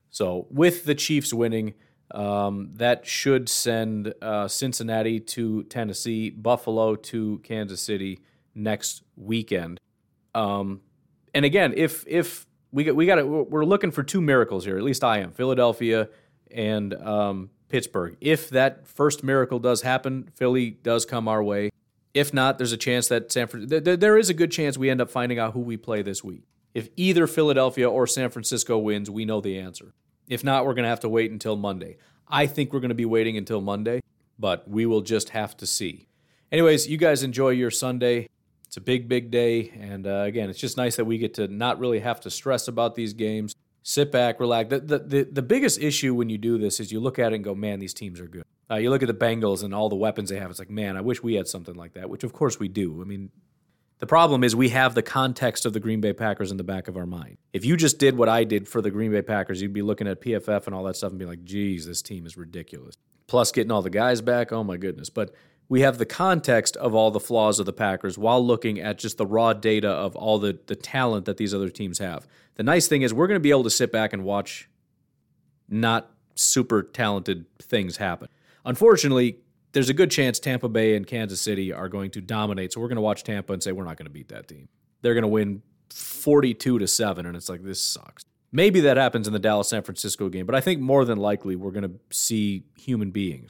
So, with the Chiefs winning, um, that should send uh, Cincinnati to Tennessee, Buffalo to Kansas City next weekend. Um, and again, if if we got, we got we're looking for two miracles here. At least I am. Philadelphia and um, Pittsburgh. If that first miracle does happen, Philly does come our way. If not, there's a chance that San Francisco, there is a good chance we end up finding out who we play this week. If either Philadelphia or San Francisco wins, we know the answer. If not, we're going to have to wait until Monday. I think we're going to be waiting until Monday, but we will just have to see. Anyways, you guys enjoy your Sunday. It's a big, big day. And uh, again, it's just nice that we get to not really have to stress about these games. Sit back, relax. The, the, the, the biggest issue when you do this is you look at it and go, man, these teams are good. Uh, you look at the Bengals and all the weapons they have. It's like, man, I wish we had something like that. Which of course we do. I mean, the problem is we have the context of the Green Bay Packers in the back of our mind. If you just did what I did for the Green Bay Packers, you'd be looking at PFF and all that stuff and be like, geez, this team is ridiculous. Plus getting all the guys back, oh my goodness. But we have the context of all the flaws of the Packers while looking at just the raw data of all the, the talent that these other teams have. The nice thing is we're going to be able to sit back and watch not super talented things happen. Unfortunately, there's a good chance Tampa Bay and Kansas City are going to dominate. So we're going to watch Tampa and say we're not going to beat that team. They're going to win 42 to 7 and it's like this sucks. Maybe that happens in the Dallas San Francisco game, but I think more than likely we're going to see human beings.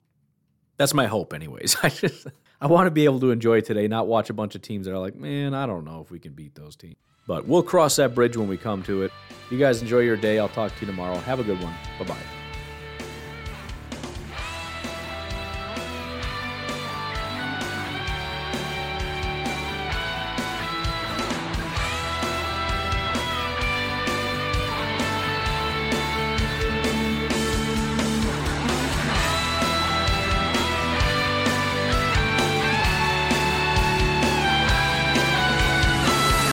That's my hope anyways. *laughs* I just I want to be able to enjoy today, not watch a bunch of teams that are like, "Man, I don't know if we can beat those teams." But we'll cross that bridge when we come to it. You guys enjoy your day. I'll talk to you tomorrow. Have a good one. Bye-bye.